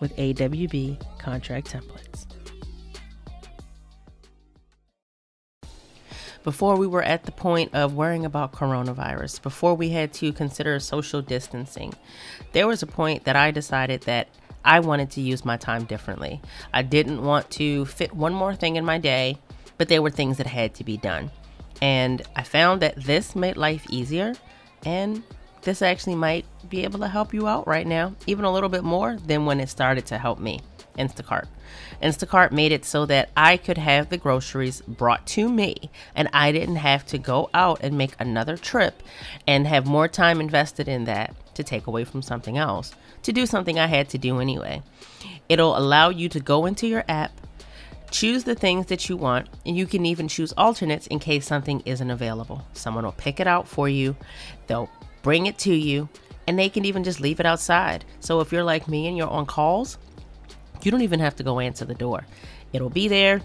with AWB contract templates. Before we were at the point of worrying about coronavirus, before we had to consider social distancing, there was a point that I decided that I wanted to use my time differently. I didn't want to fit one more thing in my day, but there were things that had to be done. And I found that this made life easier, and this actually might be able to help you out right now, even a little bit more than when it started to help me. Instacart. Instacart made it so that I could have the groceries brought to me and I didn't have to go out and make another trip and have more time invested in that to take away from something else, to do something I had to do anyway. It'll allow you to go into your app, choose the things that you want, and you can even choose alternates in case something isn't available. Someone will pick it out for you, they'll bring it to you, and they can even just leave it outside. So if you're like me and you're on calls, you don't even have to go answer the door. It'll be there,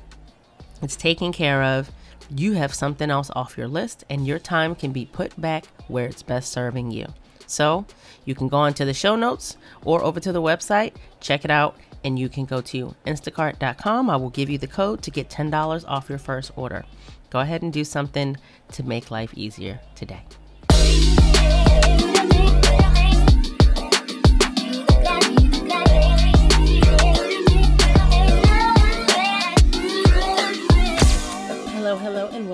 it's taken care of. You have something else off your list, and your time can be put back where it's best serving you. So you can go onto the show notes or over to the website, check it out, and you can go to instacart.com. I will give you the code to get $10 off your first order. Go ahead and do something to make life easier today.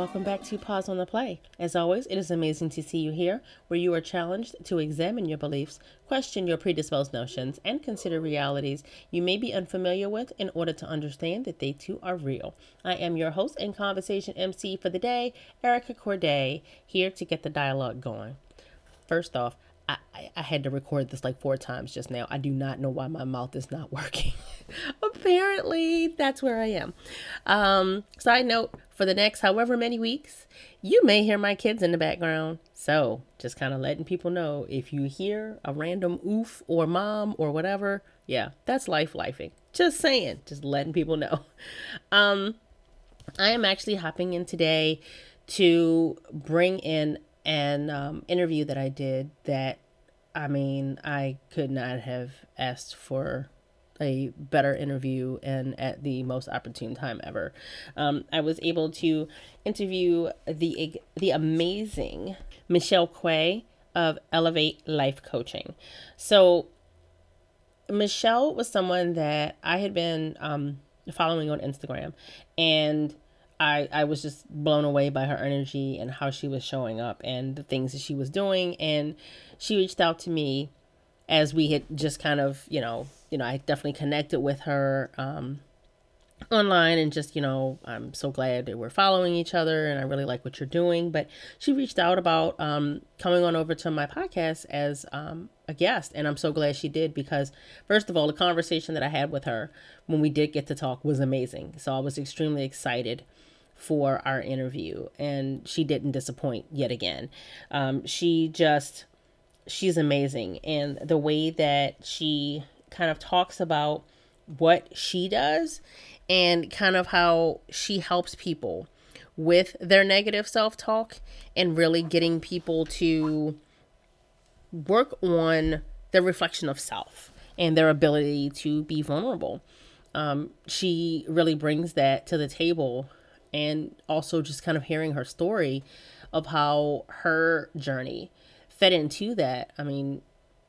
Welcome back to Pause on the Play. As always, it is amazing to see you here, where you are challenged to examine your beliefs, question your predisposed notions, and consider realities you may be unfamiliar with in order to understand that they too are real. I am your host and conversation MC for the day, Erica Corday, here to get the dialogue going. First off, I, I had to record this like four times just now. I do not know why my mouth is not working. Apparently, that's where I am. Um, side note for the next however many weeks, you may hear my kids in the background. So, just kind of letting people know if you hear a random oof or mom or whatever, yeah, that's life lifing. Just saying, just letting people know. Um, I am actually hopping in today to bring in an um, interview that I did that I mean, I could not have asked for a better interview and at the most opportune time ever. Um, I was able to interview the the amazing Michelle Kuei of Elevate Life Coaching. So Michelle was someone that I had been um, following on Instagram, and I, I was just blown away by her energy and how she was showing up and the things that she was doing. And she reached out to me as we had just kind of, you know, you know, I definitely connected with her um, online and just, you know, I'm so glad that we're following each other and I really like what you're doing. But she reached out about um, coming on over to my podcast as um, a guest. And I'm so glad she did because, first of all, the conversation that I had with her when we did get to talk was amazing. So I was extremely excited for our interview and she didn't disappoint yet again. Um, she just, she's amazing. And the way that she kind of talks about what she does and kind of how she helps people with their negative self talk and really getting people to work on the reflection of self and their ability to be vulnerable. Um, she really brings that to the table and also just kind of hearing her story of how her journey fed into that. I mean,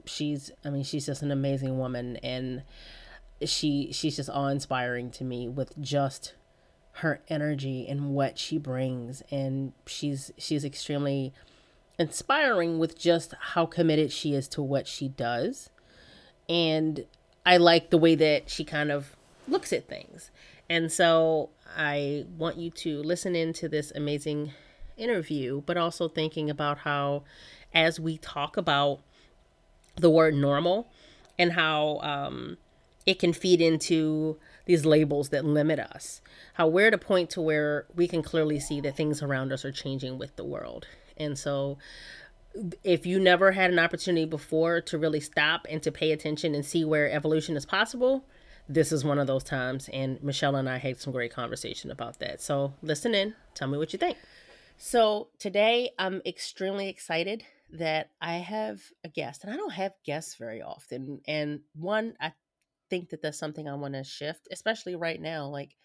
she's I mean, she's just an amazing woman and she she's just awe-inspiring to me with just her energy and what she brings and she's she's extremely inspiring with just how committed she is to what she does and I like the way that she kind of looks at things. And so I want you to listen into this amazing interview, but also thinking about how, as we talk about the word normal and how um, it can feed into these labels that limit us, how we're at a point to where we can clearly see that things around us are changing with the world. And so if you never had an opportunity before to really stop and to pay attention and see where evolution is possible, this is one of those times. And Michelle and I had some great conversation about that. So listen in, tell me what you think. So today I'm extremely excited that I have a guest, and I don't have guests very often. And one, I think that that's something I want to shift, especially right now. Like,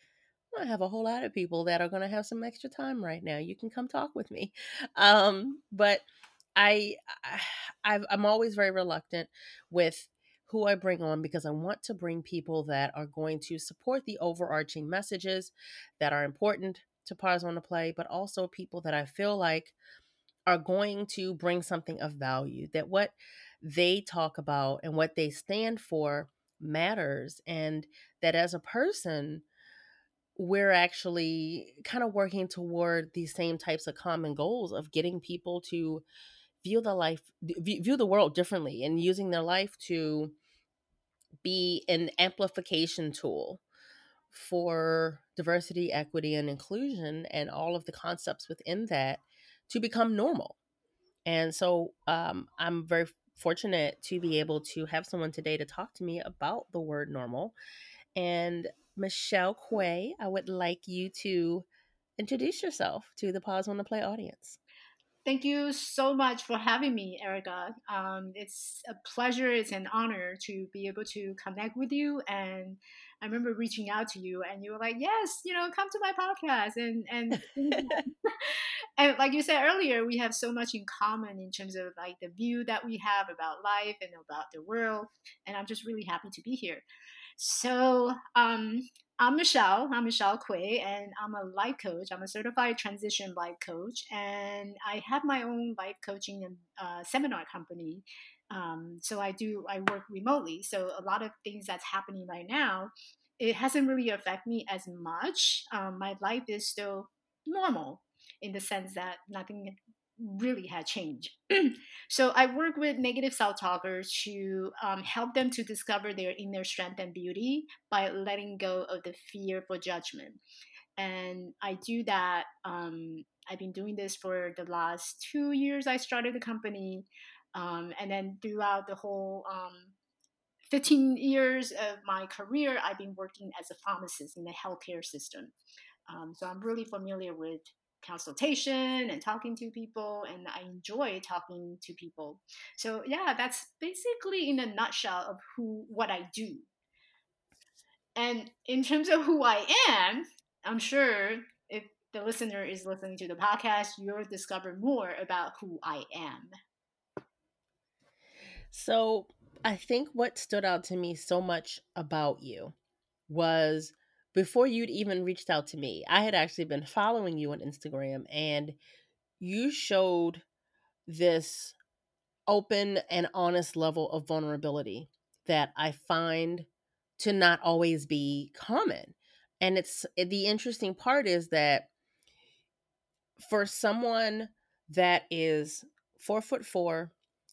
I have a whole lot of people that are going to have some extra time right now. You can come talk with me. Um, but I, I I'm always very reluctant with who I bring on because I want to bring people that are going to support the overarching messages that are important to Pause on the Play, but also people that I feel like are going to bring something of value, that what they talk about and what they stand for matters, and that as a person, we're actually kind of working toward these same types of common goals of getting people to view the life view the world differently and using their life to be an amplification tool for diversity equity and inclusion and all of the concepts within that to become normal and so um, i'm very fortunate to be able to have someone today to talk to me about the word normal and michelle kuei i would like you to introduce yourself to the pause on the play audience Thank you so much for having me, Erica. Um, it's a pleasure, it's an honor to be able to connect with you. And I remember reaching out to you, and you were like, "Yes, you know, come to my podcast." And and and like you said earlier, we have so much in common in terms of like the view that we have about life and about the world. And I'm just really happy to be here. So um, I'm Michelle. I'm Michelle Kuei, and I'm a life coach. I'm a certified transition life coach, and I have my own life coaching and uh, seminar company. Um, so I do I work remotely. So a lot of things that's happening right now, it hasn't really affected me as much. Um, my life is still normal in the sense that nothing really had changed. so I work with negative self-talkers to um, help them to discover their inner strength and beauty by letting go of the fear for judgment. And I do that. Um, I've been doing this for the last two years. I started the company, um, and then throughout the whole um, 15 years of my career, I've been working as a pharmacist in the healthcare system. Um, so I'm really familiar with consultation and talking to people and i enjoy talking to people. So yeah that's basically in a nutshell of who what i do. And in terms of who i am i'm sure if the listener is listening to the podcast you'll discover more about who i am so i think what stood out to me so much about you was before you'd even reached out to me, I had actually been following you on Instagram and you showed this open and honest level of vulnerability that I find to not always be common. And it's eh, the interesting part is that for someone that is four foot four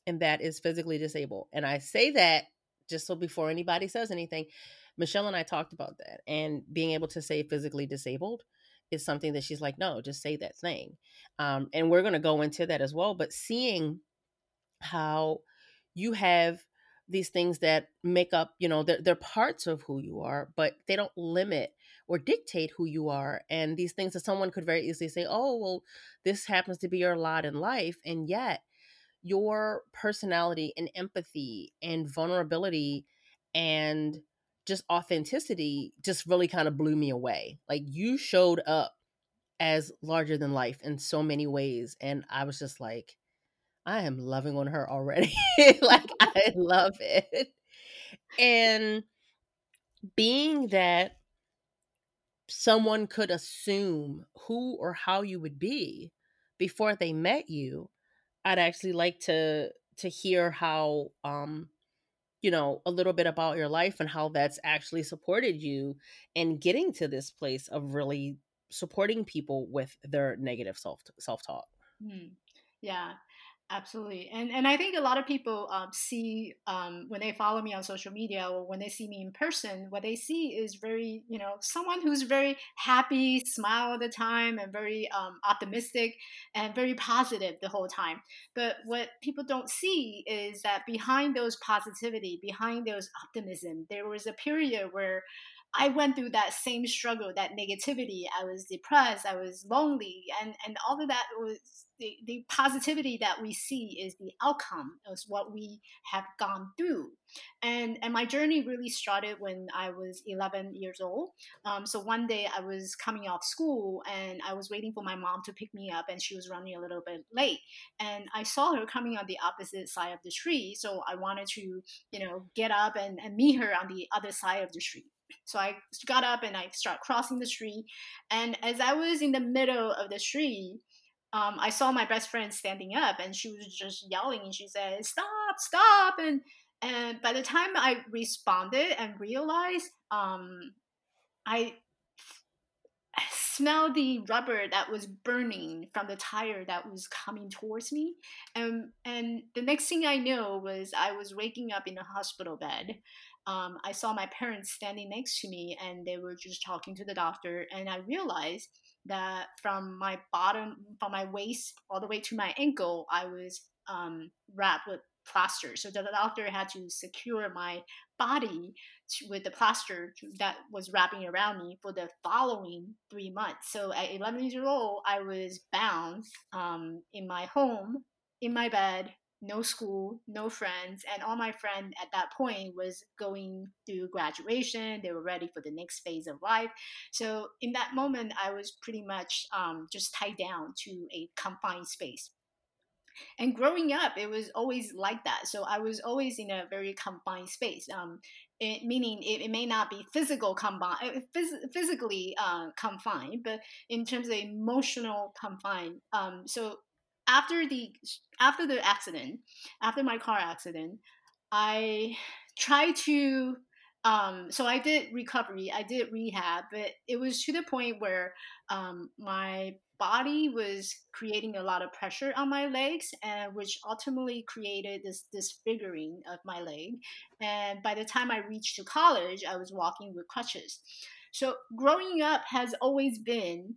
and that is physically disabled, and I say that just so before anybody says anything, Michelle and I talked about that, and being able to say physically disabled is something that she's like, no, just say that thing. Um, and we're going to go into that as well. But seeing how you have these things that make up, you know, they're, they're parts of who you are, but they don't limit or dictate who you are. And these things that someone could very easily say, oh, well, this happens to be your lot in life. And yet, your personality and empathy and vulnerability and just authenticity just really kind of blew me away. Like you showed up as larger than life in so many ways. And I was just like, I am loving on her already. like I love it. And being that someone could assume who or how you would be before they met you, I'd actually like to to hear how um you know a little bit about your life and how that's actually supported you in getting to this place of really supporting people with their negative self self talk. Hmm. Yeah. Absolutely, and and I think a lot of people um, see um, when they follow me on social media or when they see me in person, what they see is very you know someone who's very happy, smile all the time, and very um, optimistic and very positive the whole time. But what people don't see is that behind those positivity, behind those optimism, there was a period where I went through that same struggle, that negativity. I was depressed, I was lonely, and and all of that was the, the positivity that we see is the outcome of what we have gone through. And and my journey really started when I was 11 years old. Um, so one day I was coming off school and I was waiting for my mom to pick me up, and she was running a little bit late. And I saw her coming on the opposite side of the street, so I wanted to you know get up and, and meet her on the other side of the street. So I got up and I started crossing the street. And as I was in the middle of the street, um, I saw my best friend standing up and she was just yelling and she said, Stop, stop. And and by the time I responded and realized, um, I smelled the rubber that was burning from the tire that was coming towards me. And and the next thing I know was I was waking up in a hospital bed um, I saw my parents standing next to me and they were just talking to the doctor. And I realized that from my bottom, from my waist all the way to my ankle, I was um, wrapped with plaster. So the doctor had to secure my body to, with the plaster that was wrapping around me for the following three months. So at 11 years old, I was bound um, in my home, in my bed, no school, no friends, and all my friends at that point was going through graduation. They were ready for the next phase of life. So in that moment, I was pretty much um, just tied down to a confined space. And growing up, it was always like that. So I was always in a very confined space. Um, it, meaning it, it, may not be physical combine, uh, phys- physically uh, confined, but in terms of emotional confined. Um, so after the after the accident, after my car accident, I tried to um, so I did recovery, I did rehab, but it was to the point where um, my body was creating a lot of pressure on my legs, and which ultimately created this disfiguring of my leg. And by the time I reached to college, I was walking with crutches. So growing up has always been,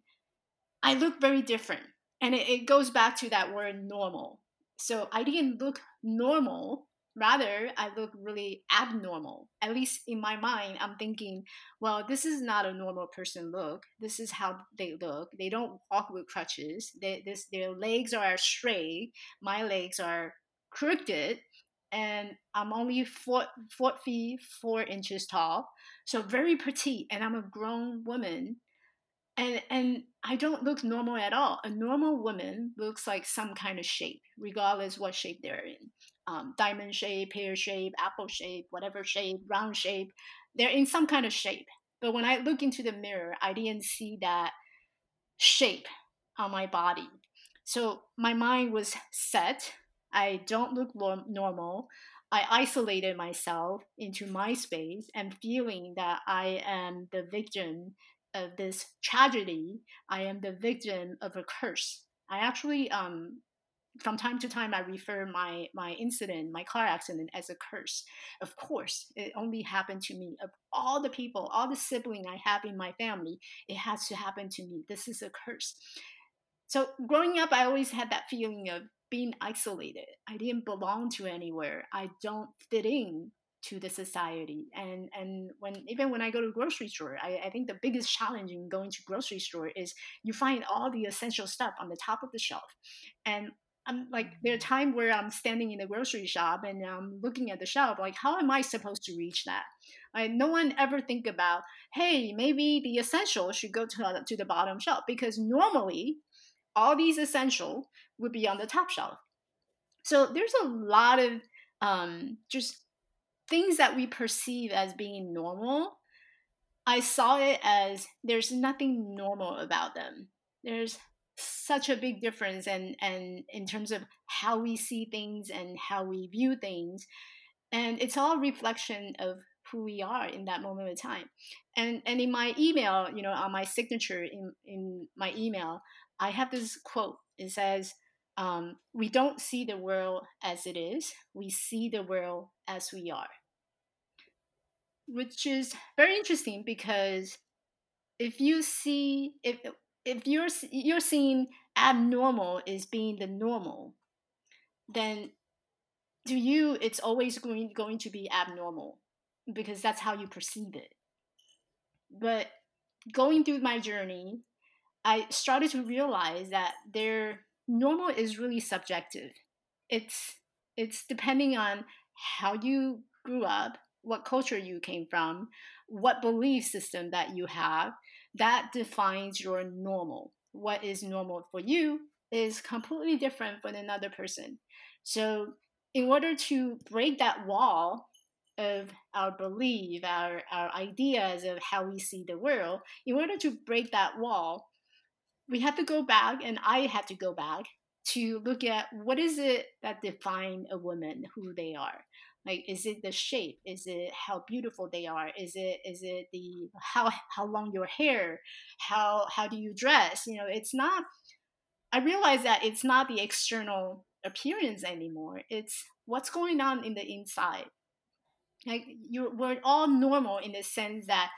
I look very different and it, it goes back to that word normal. So I didn't look normal. Rather, I look really abnormal. At least in my mind, I'm thinking, well, this is not a normal person look. This is how they look. They don't walk with crutches. They, this, their legs are straight. My legs are crooked. And I'm only four, four feet, four inches tall. So very petite. And I'm a grown woman and and I don't look normal at all. A normal woman looks like some kind of shape, regardless what shape they're in. Um, diamond shape, pear shape, apple shape, whatever shape, round shape. They're in some kind of shape. But when I look into the mirror, I didn't see that shape on my body. So my mind was set. I don't look normal. I isolated myself into my space and feeling that I am the victim of this tragedy, I am the victim of a curse. I actually, um, from time to time, I refer my my incident, my car accident, as a curse. Of course, it only happened to me. Of all the people, all the sibling I have in my family, it has to happen to me. This is a curse. So growing up, I always had that feeling of being isolated. I didn't belong to anywhere. I don't fit in to the society and and when even when i go to grocery store I, I think the biggest challenge in going to grocery store is you find all the essential stuff on the top of the shelf. And i'm like there are times where i'm standing in the grocery shop and i'm looking at the shelf like how am i supposed to reach that? Like, no one ever think about hey maybe the essential should go to, to the bottom shelf because normally all these essential would be on the top shelf. So there's a lot of um, just things that we perceive as being normal I saw it as there's nothing normal about them. There's such a big difference and and in terms of how we see things and how we view things and it's all reflection of who we are in that moment of time and and in my email you know on my signature in in my email i have this quote it says um, we don't see the world as it is we see the world as we are. Which is very interesting because if you see if if you're you're seeing abnormal as being the normal then to you it's always going going to be abnormal because that's how you perceive it. But going through my journey i started to realize that their normal is really subjective. It's it's depending on how you grew up what culture you came from what belief system that you have that defines your normal. What is normal for you is completely different for another person. So in order to break that wall of our belief, our, our ideas of how we see the world, in order to break that wall, we have to go back, and I had to go back to look at what is it that define a woman, who they are. Like, is it the shape? Is it how beautiful they are? Is it is it the how how long your hair? How how do you dress? You know, it's not. I realize that it's not the external appearance anymore. It's what's going on in the inside. Like you we're all normal in the sense that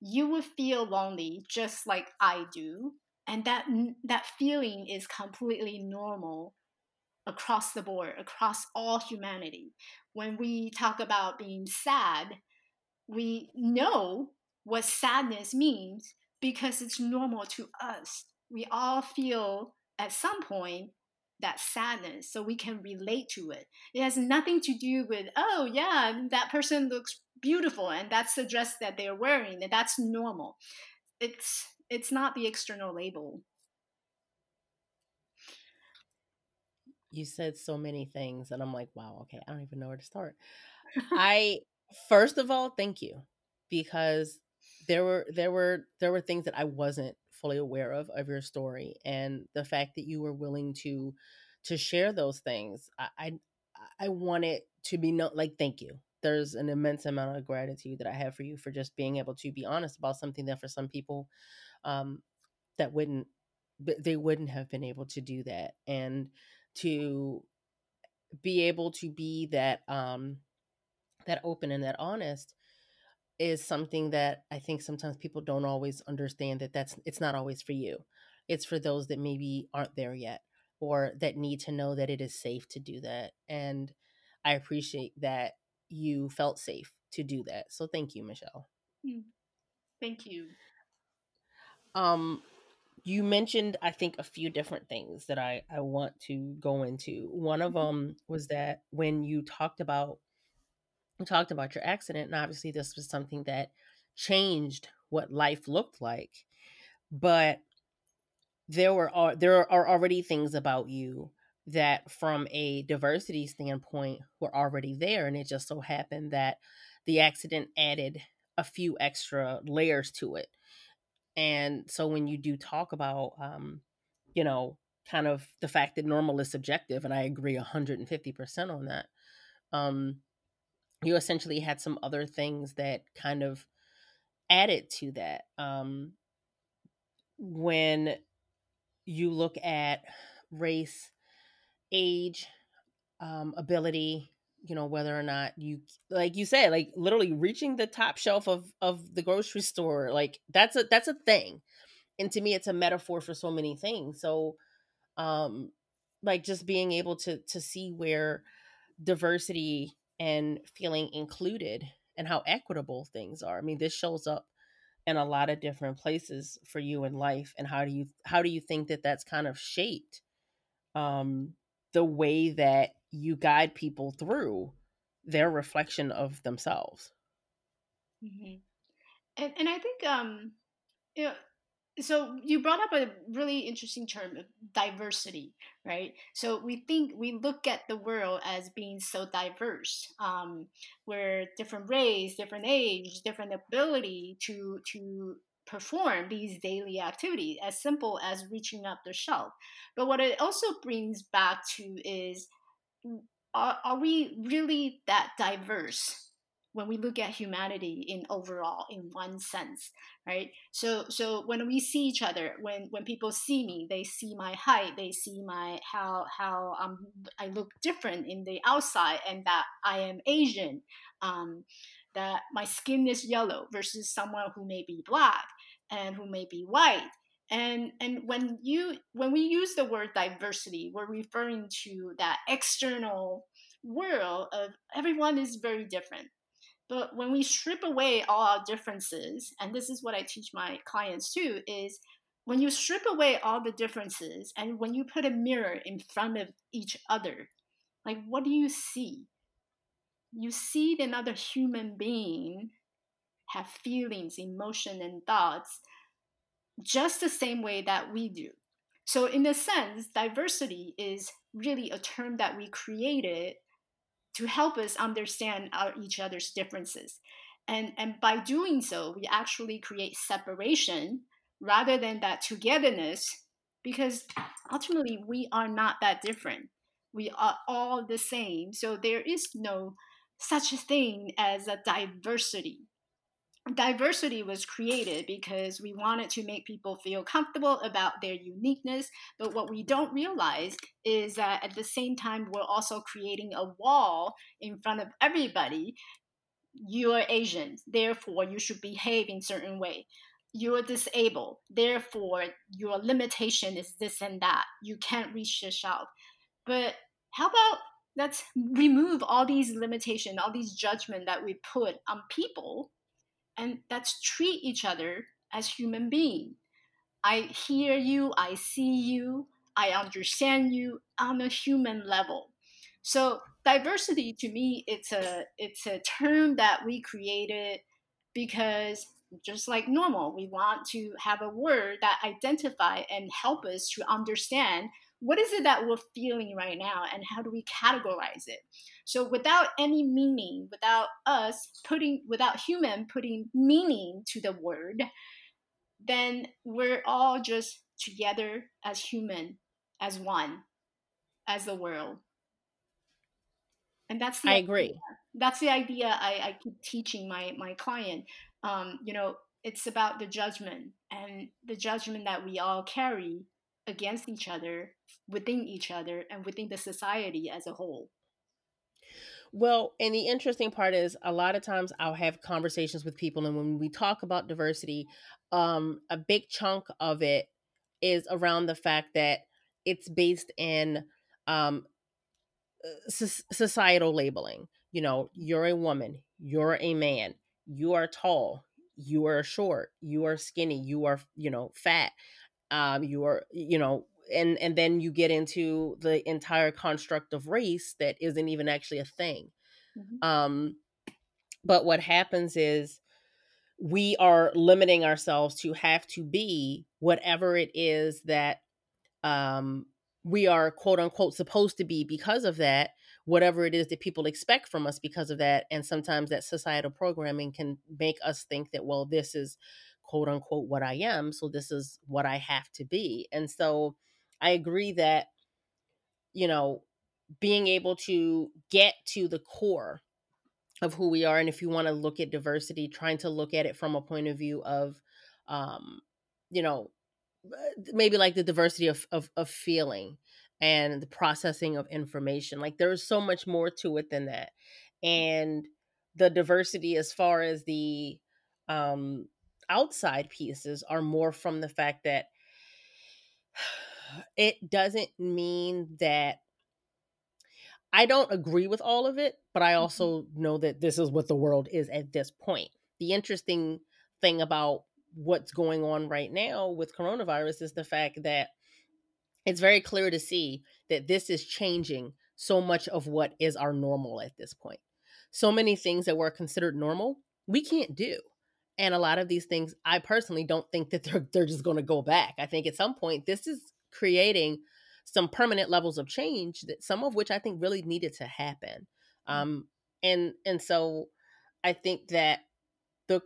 you would feel lonely just like I do. And that that feeling is completely normal across the board, across all humanity. When we talk about being sad, we know what sadness means because it's normal to us. We all feel at some point that sadness so we can relate to it. It has nothing to do with, oh, yeah, that person looks beautiful and that's the dress that they're wearing and that's normal. It's it's not the external label. You said so many things and I'm like, wow, okay, I don't even know where to start. I first of all, thank you because there were there were there were things that I wasn't fully aware of of your story and the fact that you were willing to to share those things i i, I want it to be no like thank you there's an immense amount of gratitude that i have for you for just being able to be honest about something that for some people um that wouldn't they wouldn't have been able to do that and to be able to be that um that open and that honest is something that I think sometimes people don't always understand that that's it's not always for you. It's for those that maybe aren't there yet or that need to know that it is safe to do that. And I appreciate that you felt safe to do that. So thank you, Michelle. Hmm. Thank you. Um you mentioned I think a few different things that I I want to go into. One of them mm-hmm. was that when you talked about you talked about your accident, and obviously this was something that changed what life looked like. But there were there are already things about you that from a diversity standpoint were already there and it just so happened that the accident added a few extra layers to it and so when you do talk about um you know kind of the fact that normal is subjective and i agree 150% on that um you essentially had some other things that kind of added to that. Um, when you look at race, age, um, ability, you know whether or not you like you said like literally reaching the top shelf of of the grocery store like that's a that's a thing and to me it's a metaphor for so many things so um like just being able to to see where diversity and feeling included and how equitable things are. I mean, this shows up in a lot of different places for you in life and how do you how do you think that that's kind of shaped um the way that you guide people through their reflection of themselves. Mm-hmm. and, and i think um you know so you brought up a really interesting term diversity right? So we think we look at the world as being so diverse um, where different race different age different ability to to perform these daily activities as simple as reaching up the shelf. But what it also brings back to is are, are we really that diverse when we look at humanity in overall in one sense right? So so when we see each other when when people see me they see my height they see my how how um i look different in the outside and that i am asian um that my skin is yellow versus someone who may be black and who may be white and and when you when we use the word diversity we're referring to that external world of everyone is very different but when we strip away all our differences, and this is what I teach my clients too, is when you strip away all the differences and when you put a mirror in front of each other, like what do you see? You see another human being have feelings, emotion, and thoughts just the same way that we do. So, in a sense, diversity is really a term that we created to help us understand our, each other's differences. And, and by doing so, we actually create separation rather than that togetherness because ultimately we are not that different. We are all the same. So there is no such thing as a diversity diversity was created because we wanted to make people feel comfortable about their uniqueness. But what we don't realize is that at the same time, we're also creating a wall in front of everybody. You are Asian, therefore, you should behave in certain way. You're disabled, therefore, your limitation is this and that. You can't reach the shelf. But how about let's remove all these limitations, all these judgment that we put on people and let's treat each other as human being. I hear you, I see you, I understand you on a human level. So diversity to me it's a it's a term that we created because just like normal we want to have a word that identify and help us to understand what is it that we're feeling right now and how do we categorize it? So without any meaning without us putting without human putting meaning to the word then we're all just together as human as one as the world. And that's the i idea. agree that's the idea I, I keep teaching my my client. Um, you know it's about the judgment and the judgment that we all carry against each other, within each other, and within the society as a whole. Well, and the interesting part is a lot of times I'll have conversations with people, and when we talk about diversity, um, a big chunk of it is around the fact that it's based in um, uh, societal labeling. You know, you're a woman, you're a man, you are tall, you are short, you are skinny, you are, you know, fat um, you are you know and and then you get into the entire construct of race that isn't even actually a thing mm-hmm. um but what happens is we are limiting ourselves to have to be whatever it is that um we are quote unquote supposed to be because of that whatever it is that people expect from us because of that and sometimes that societal programming can make us think that well this is quote unquote what I am. So this is what I have to be. And so I agree that, you know, being able to get to the core of who we are. And if you want to look at diversity, trying to look at it from a point of view of, um, you know, maybe like the diversity of, of, of feeling and the processing of information. Like there's so much more to it than that. And the diversity as far as the um outside pieces are more from the fact that it doesn't mean that I don't agree with all of it, but I mm-hmm. also know that this is what the world is at this point. The interesting thing about what's going on right now with coronavirus is the fact that it's very clear to see that this is changing so much of what is our normal at this point. So many things that were considered normal, we can't do and a lot of these things i personally don't think that they're they're just going to go back i think at some point this is creating some permanent levels of change that some of which i think really needed to happen mm. um and and so i think that the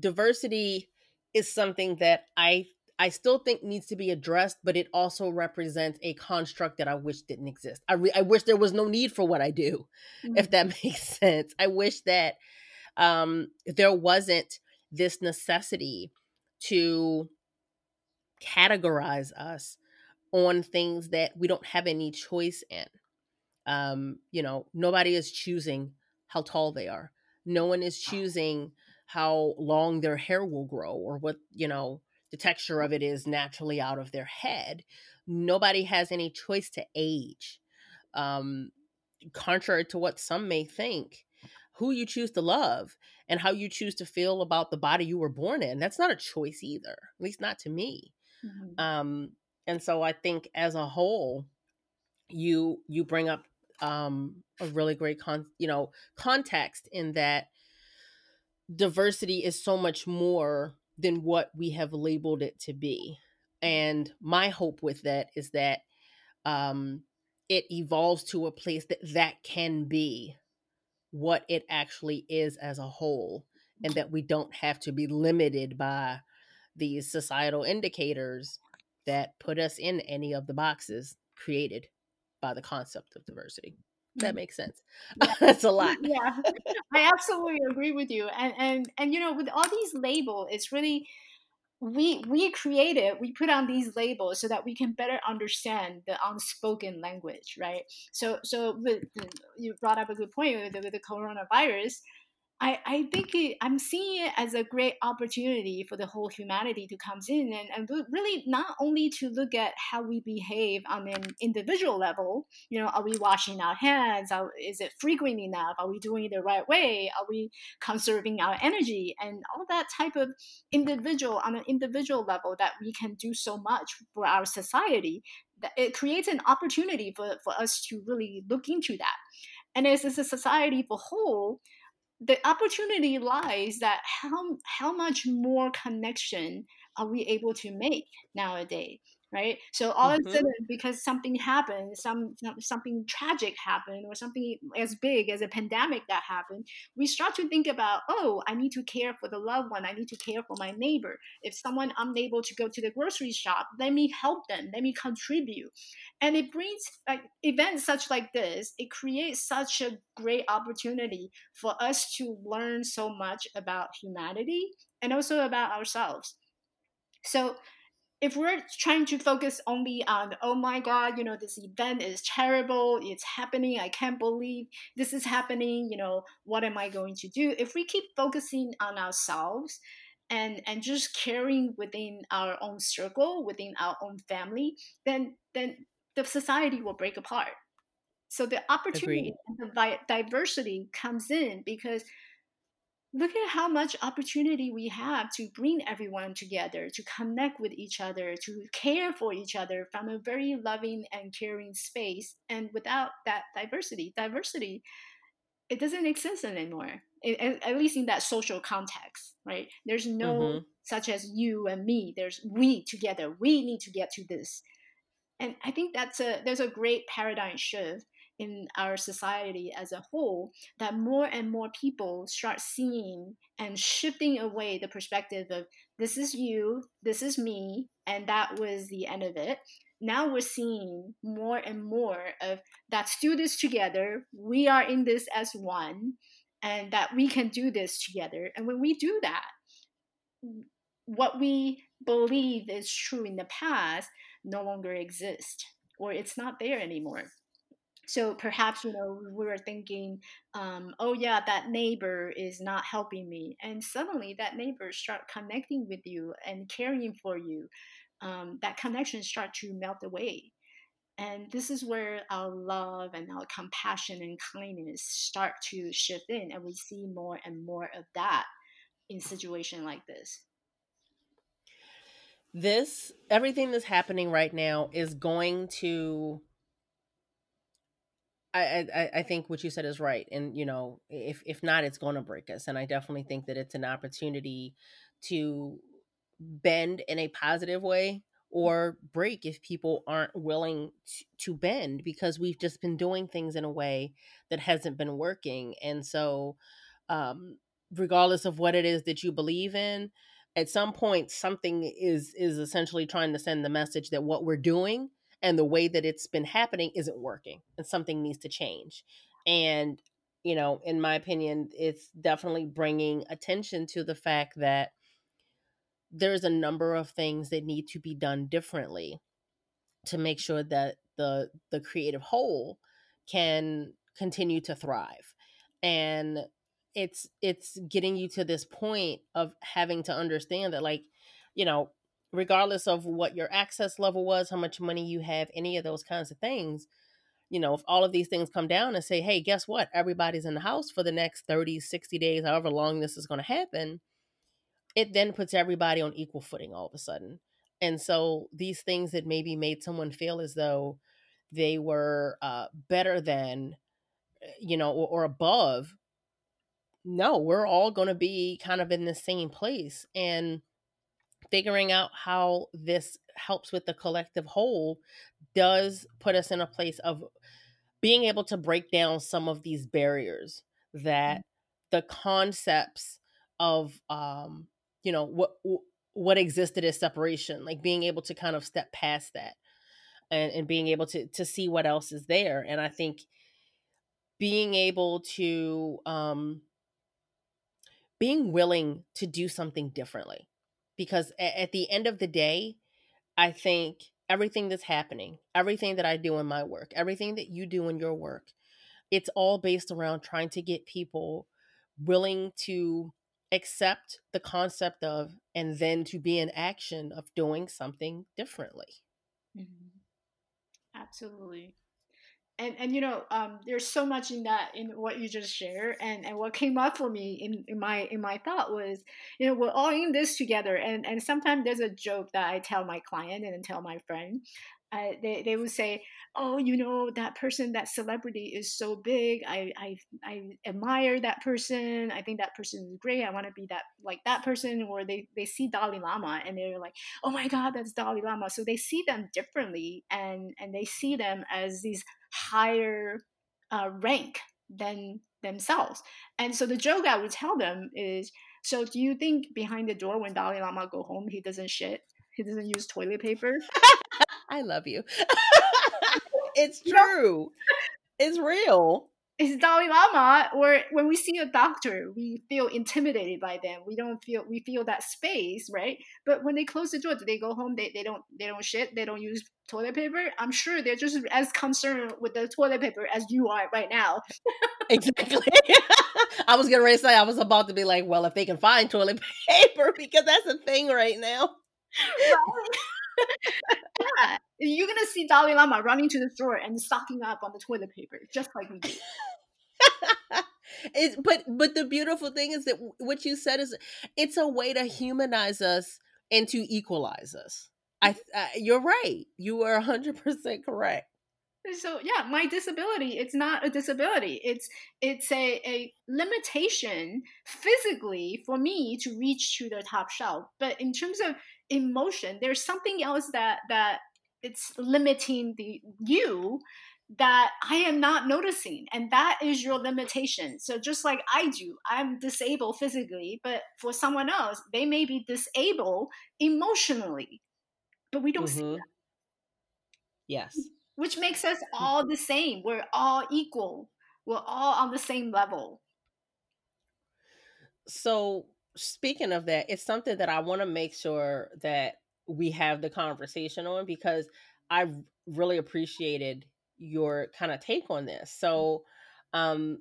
diversity is something that i i still think needs to be addressed but it also represents a construct that i wish didn't exist i, re- I wish there was no need for what i do mm-hmm. if that makes sense i wish that um there wasn't this necessity to categorize us on things that we don't have any choice in. Um, you know, nobody is choosing how tall they are. No one is choosing how long their hair will grow or what, you know, the texture of it is naturally out of their head. Nobody has any choice to age. Um, contrary to what some may think, who you choose to love and how you choose to feel about the body you were born in, that's not a choice either, at least not to me. Mm-hmm. Um, and so I think as a whole, you you bring up um, a really great con you know context in that diversity is so much more than what we have labeled it to be. And my hope with that is that um, it evolves to a place that that can be what it actually is as a whole, and that we don't have to be limited by these societal indicators that put us in any of the boxes created by the concept of diversity. That mm. makes sense. Yeah. That's a lot. yeah, I absolutely agree with you. And and and you know, with all these labels, it's really we we created we put on these labels so that we can better understand the unspoken language, right? So so with, you brought up a good point with with the coronavirus I, I think it, I'm seeing it as a great opportunity for the whole humanity to come in and, and really not only to look at how we behave on an individual level, you know, are we washing our hands? Are, is it frequent enough? Are we doing it the right way? Are we conserving our energy? And all that type of individual on an individual level that we can do so much for our society. That it creates an opportunity for, for us to really look into that. And as, as a society for whole, the opportunity lies that how how much more connection are we able to make nowadays right? So all mm-hmm. of a mm-hmm. sudden because something happened some something tragic happened or something as big as a pandemic that happened we start to think about oh i need to care for the loved one. I need to care for my neighbor. If someone unable to go to the grocery shop let me help them. Let me contribute. And it brings like events such like this it creates such a great opportunity for us to learn so much about humanity and also about ourselves. So if we're trying to focus only on oh my god you know this event is terrible it's happening i can't believe this is happening you know what am i going to do if we keep focusing on ourselves and and just caring within our own circle within our own family then then the society will break apart so the opportunity Agreed. and the diversity comes in because look at how much opportunity we have to bring everyone together, to connect with each other, to care for each other from a very loving and caring space. And without that diversity, diversity, it doesn't exist anymore, at least in that social context, right? There's no mm-hmm. such as you and me. There's we together. We need to get to this. And I think that's a there's a great paradigm shift in our society as a whole that more and more people start seeing and shifting away the perspective of this is you, this is me, and that was the end of it. Now we're seeing more and more of let's do this together. We are in this as one, and that we can do this together. And when we do that, what we believe is true in the past no longer exists or it's not there anymore so perhaps you know we were thinking um, oh yeah that neighbor is not helping me and suddenly that neighbor start connecting with you and caring for you um, that connection start to melt away. And this is where our love and our compassion and kindness start to shift in and we see more and more of that in situation like this. This everything that's happening right now is going to I, I I think what you said is right, and you know, if if not, it's going to break us. And I definitely think that it's an opportunity to bend in a positive way or break if people aren't willing to, to bend because we've just been doing things in a way that hasn't been working. And so, um, regardless of what it is that you believe in, at some point, something is is essentially trying to send the message that what we're doing and the way that it's been happening isn't working and something needs to change. And you know in my opinion it's definitely bringing attention to the fact that there's a number of things that need to be done differently to make sure that the the creative whole can continue to thrive. And it's it's getting you to this point of having to understand that like you know regardless of what your access level was, how much money you have, any of those kinds of things, you know, if all of these things come down and say, hey, guess what? Everybody's in the house for the next 30, 60 days, however long this is going to happen, it then puts everybody on equal footing all of a sudden. And so these things that maybe made someone feel as though they were uh, better than, eh, you know, or, or above, no, we're all going to be kind of in the same place. And figuring out how this helps with the collective whole does put us in a place of being able to break down some of these barriers that mm-hmm. the concepts of um you know what what existed as separation like being able to kind of step past that and, and being able to to see what else is there and i think being able to um being willing to do something differently because at the end of the day, I think everything that's happening, everything that I do in my work, everything that you do in your work, it's all based around trying to get people willing to accept the concept of and then to be in action of doing something differently. Mm-hmm. Absolutely and and you know um, there's so much in that in what you just shared and and what came up for me in, in my in my thought was you know we're all in this together and and sometimes there's a joke that i tell my client and tell my friend. Uh, they, they would say oh you know that person that celebrity is so big. I, I i admire that person. I think that person is great. I want to be that like that person. Or they they see dalai lama and they're like oh my god that's dalai lama. So they see them differently and and they see them as these higher uh, rank than themselves. And so the joke I would tell them is, so do you think behind the door when Dalai Lama go home he doesn't shit? He doesn't use toilet paper? I love you. it's true. it's real is Dalai Lama, or when we see a doctor, we feel intimidated by them. We don't feel we feel that space, right? But when they close the door, do they go home? They, they don't they don't shit. They don't use toilet paper. I'm sure they're just as concerned with the toilet paper as you are right now. exactly. I was gonna say I was about to be like, well, if they can find toilet paper, because that's a thing right now. yeah, you're gonna see Dalai Lama running to the store and stocking up on the toilet paper, just like we do. it's, but but the beautiful thing is that what you said is it's a way to humanize us and to equalize us. I, mm-hmm. I you're right. You are hundred percent correct. So yeah, my disability it's not a disability. It's it's a, a limitation physically for me to reach to the top shelf. But in terms of emotion, there's something else that that it's limiting the you that I am not noticing. And that is your limitation. So just like I do, I'm disabled physically, but for someone else, they may be disabled emotionally. But we don't mm-hmm. see that. Yes. Which makes us all the same. We're all equal. We're all on the same level. So speaking of that, it's something that I want to make sure that we have the conversation on because I really appreciated your kind of take on this. So, um,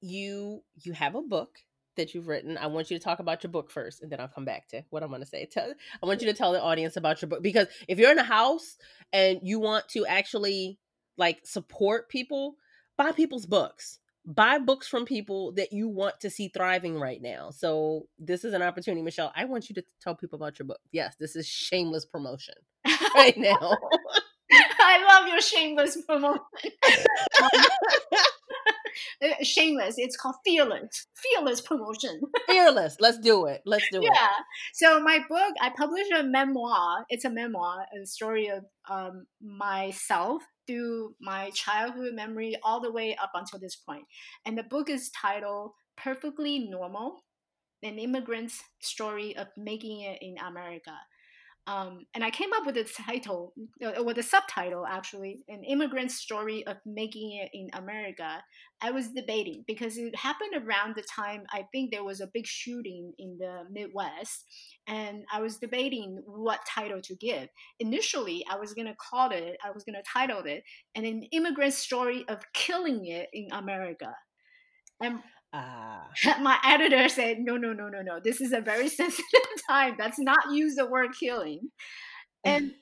you you have a book that you've written. I want you to talk about your book first, and then I'll come back to what I'm going to say. Tell, I want you to tell the audience about your book because if you're in a house and you want to actually like support people, buy people's books. Buy books from people that you want to see thriving right now. So this is an opportunity, Michelle. I want you to tell people about your book. Yes, this is shameless promotion right now. I love your shameless promotion. um, shameless. It's called fearless. Fearless promotion. fearless. Let's do it. Let's do yeah. it. Yeah. So my book, I published a memoir. It's a memoir, a story of um, myself through my childhood memory all the way up until this point. And the book is titled Perfectly Normal An Immigrant's Story of Making It in America. Um, and I came up with the title, uh, with the subtitle actually, An immigrant Story of Making It in America. I was debating because it happened around the time I think there was a big shooting in the Midwest. And I was debating what title to give. Initially, I was going to call it, I was going to title it, An immigrant Story of Killing It in America. And Ah. My editor said, no, no, no, no, no. This is a very sensitive time. That's not use the word killing. And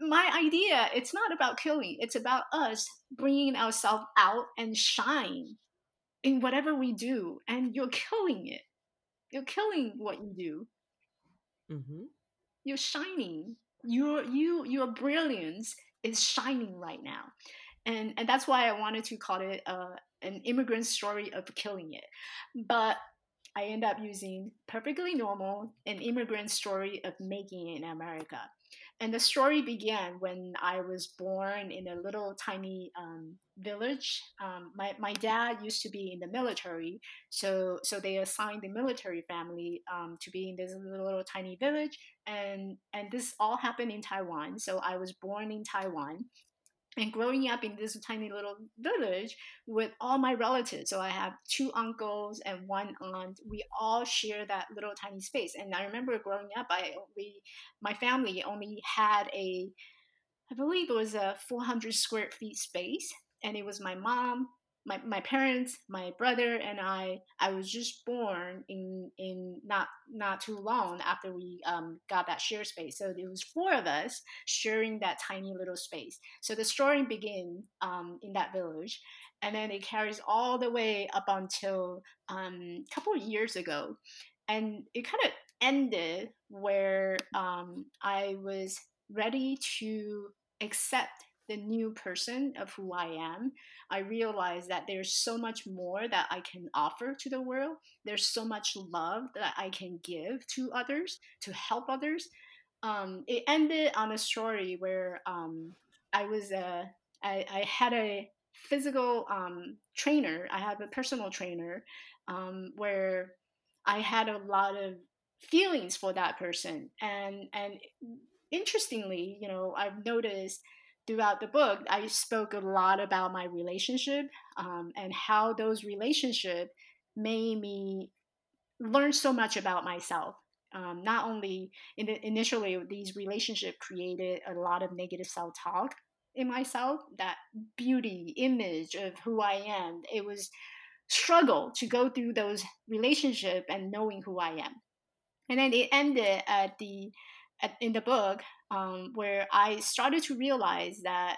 my idea, it's not about killing. It's about us bringing ourselves out and shine in whatever we do. And you're killing it. You're killing what you do. Mm-hmm. You're shining. Your you your brilliance is shining right now, and and that's why I wanted to call it uh, an immigrant story of killing it. But I end up using perfectly normal, an immigrant story of making it in America. And the story began when I was born in a little tiny um, village. Um, my, my dad used to be in the military, so so they assigned the military family um, to be in this little, little tiny village, and and this all happened in Taiwan. So I was born in Taiwan, and growing up in this tiny little village with all my relatives so i have two uncles and one aunt we all share that little tiny space. And i remember growing up i we my family only had a i believe it was a 400 square feet space and it was my mom my, my parents, my brother, and I. I was just born in in not not too long after we um, got that share space. So it was four of us sharing that tiny little space. So the story begins um, in that village, and then it carries all the way up until um, a couple of years ago, and it kind of ended where um, I was ready to accept the new person of who I am, I realize that there's so much more that I can offer to the world. There's so much love that I can give to others to help others. Um, it ended on a story where um, I was a I, I had a physical um, trainer. I have a personal trainer um, where I had a lot of feelings for that person, and and interestingly, you know, I've noticed throughout the book, I spoke a lot about my relationship um, and how those relationships made me learn so much about myself. Um, not only in the, initially, these relationships created a lot of negative self talk in myself, that beauty image of who I am. It was struggle to go through those relationships and knowing who I am. And then it ended at the in the book um, where I started to realize that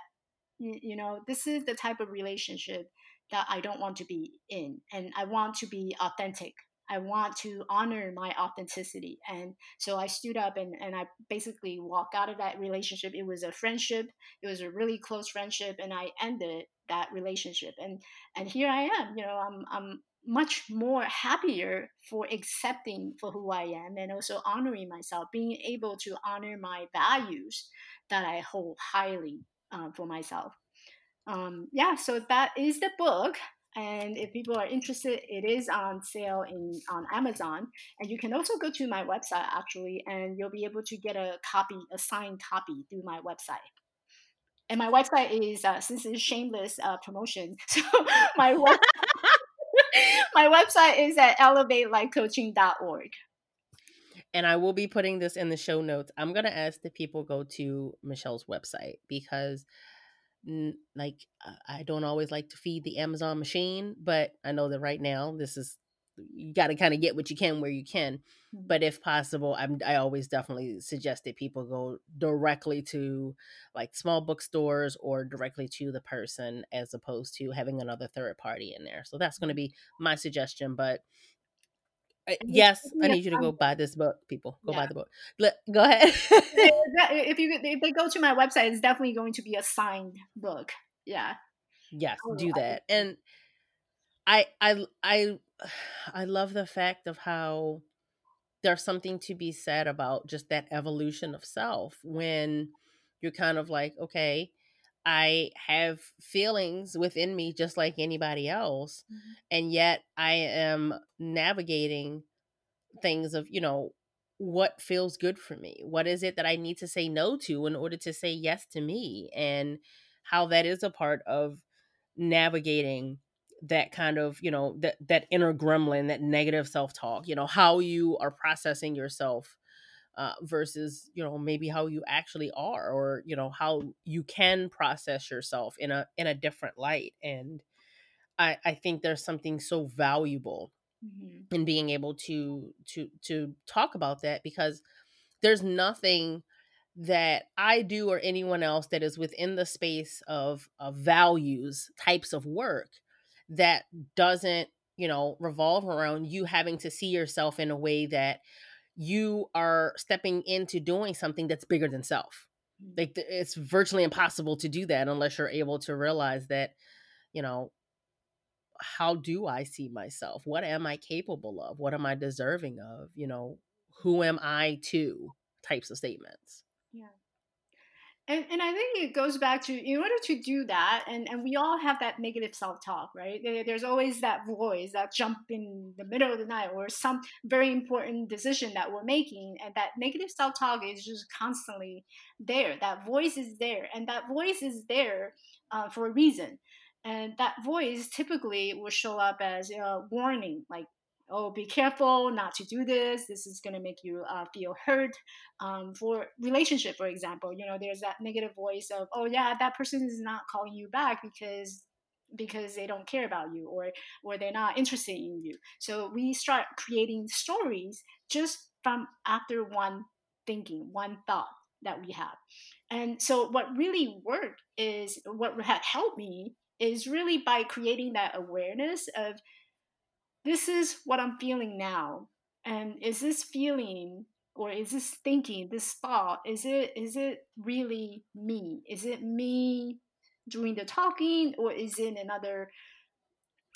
you know this is the type of relationship that I don't want to be in, and I want to be authentic. I want to honor my authenticity. And so I stood up and, and I basically walked out of that relationship. It was a friendship. It was a really close friendship. And I ended that relationship. And and here I am, you know, I'm I'm much more happier for accepting for who I am and also honoring myself, being able to honor my values that I hold highly uh, for myself. Um, yeah, so that is the book. And if people are interested, it is on sale in on Amazon. And you can also go to my website actually, and you'll be able to get a copy, a signed copy through my website. And my website is uh, since it's shameless uh, promotion, so my website my website is at elevatelifecoaching.org. And I will be putting this in the show notes. I'm going to ask that people go to Michelle's website because like I don't always like to feed the Amazon machine, but I know that right now this is you got to kind of get what you can where you can. Mm-hmm. But if possible, I'm I always definitely suggest that people go directly to like small bookstores or directly to the person as opposed to having another third party in there. So that's going to mm. be my suggestion. But uh, yes, I need you to go um buy this book, people. Go yeah. buy the book. Go ahead. if you if they go to my website, it's definitely going to be a signed book. Yeah. Yes, oh, do that. And I I I I love the fact of how there's something to be said about just that evolution of self when you're kind of like, okay, I have feelings within me just like anybody else. Mm-hmm. And yet I am navigating things of, you know, what feels good for me? What is it that I need to say no to in order to say yes to me? And how that is a part of navigating that kind of you know that that inner gremlin that negative self-talk you know how you are processing yourself uh, versus you know maybe how you actually are or you know how you can process yourself in a in a different light and i i think there's something so valuable mm-hmm. in being able to to to talk about that because there's nothing that I do or anyone else that is within the space of, of values types of work that doesn't, you know, revolve around you having to see yourself in a way that you are stepping into doing something that's bigger than self. Mm. Like it's virtually impossible to do that unless you're able to realize that, you know, how do I see myself? What am I capable of? What am I deserving of? You know, who am I to types of statements. Yeah. And, and I think it goes back to in order to do that, and, and we all have that negative self talk, right? There's always that voice that jump in the middle of the night or some very important decision that we're making, and that negative self talk is just constantly there. That voice is there, and that voice is there uh, for a reason. And that voice typically will show up as a warning, like oh, be careful not to do this. This is going to make you uh, feel hurt. Um, for relationship, for example, you know, there's that negative voice of, oh yeah, that person is not calling you back because because they don't care about you or or they're not interested in you. So we start creating stories just from after one thinking, one thought that we have. And so what really worked is what had helped me is really by creating that awareness of this is what I'm feeling now. And is this feeling or is this thinking, this thought, is it is it really me? Is it me doing the talking or is it another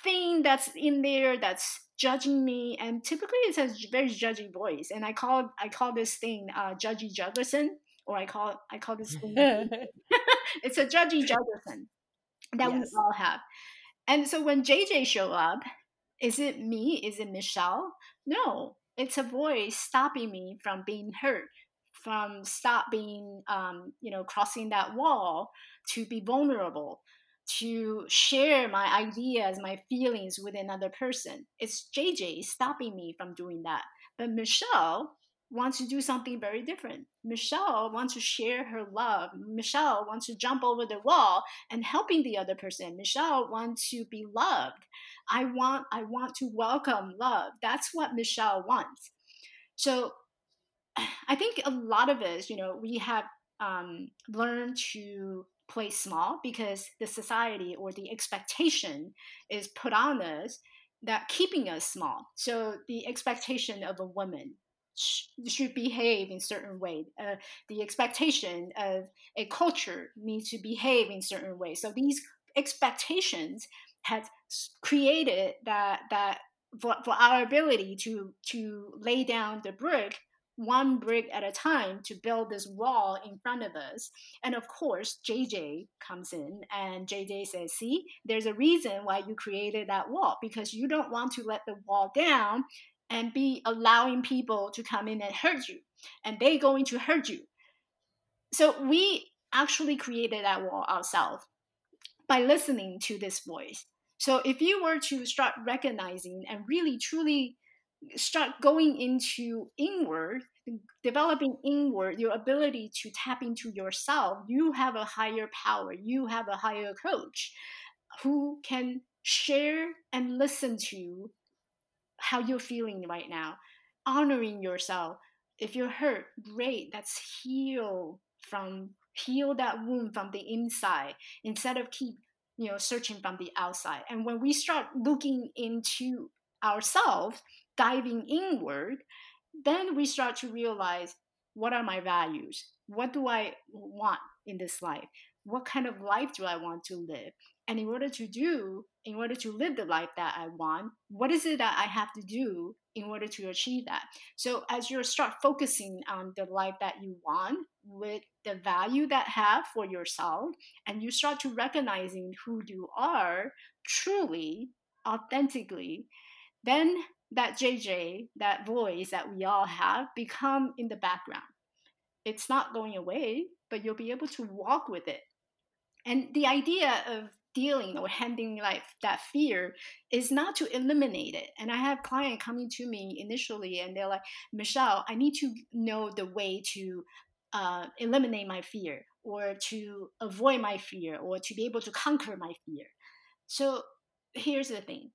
thing that's in there that's judging me and typically it's a very judgy voice and i call i call this thing uh, judgy jefferson or i call i call this thing it's a judgy jefferson that yes. we all have and so when jj show up is it me? Is it Michelle? No, it's a voice stopping me from being heard, from stop being, um, you know, crossing that wall to be vulnerable, to share my ideas, my feelings with another person. It's JJ stopping me from doing that. But Michelle wants to do something very different. Michelle wants to share her love. Michelle wants to jump over the wall and helping the other person. Michelle wants to be loved. I want I want to welcome love. That's what Michelle wants. So I think a lot of us, you know, we have um, learned to play small because the society or the expectation is put on us that keeping us small. So the expectation of a woman should behave in certain way. Uh, the expectation of a culture needs to behave in certain way. So these expectations has created that that for, for our ability to to lay down the brick one brick at a time to build this wall in front of us. And of course, JJ comes in and JJ says, See, there's a reason why you created that wall because you don't want to let the wall down and be allowing people to come in and hurt you and they going to hurt you. So we actually created that wall ourselves by listening to this voice. So if you were to start recognizing and really truly start going into inward developing inward your ability to tap into yourself you have a higher power you have a higher coach who can share and listen to how you're feeling right now, honoring yourself. If you're hurt, great. That's heal from heal that wound from the inside instead of keep you know searching from the outside. And when we start looking into ourselves, diving inward, then we start to realize what are my values? What do I want in this life? What kind of life do I want to live? And in order to do, in order to live the life that I want, what is it that I have to do in order to achieve that? So as you start focusing on the life that you want with the value that have for yourself, and you start to recognizing who you are truly, authentically, then that JJ, that voice that we all have, become in the background. It's not going away, but you'll be able to walk with it. And the idea of dealing or handling like that fear is not to eliminate it. And I have client coming to me initially, and they're like, Michelle, I need to know the way to uh, eliminate my fear, or to avoid my fear, or to be able to conquer my fear. So here's the thing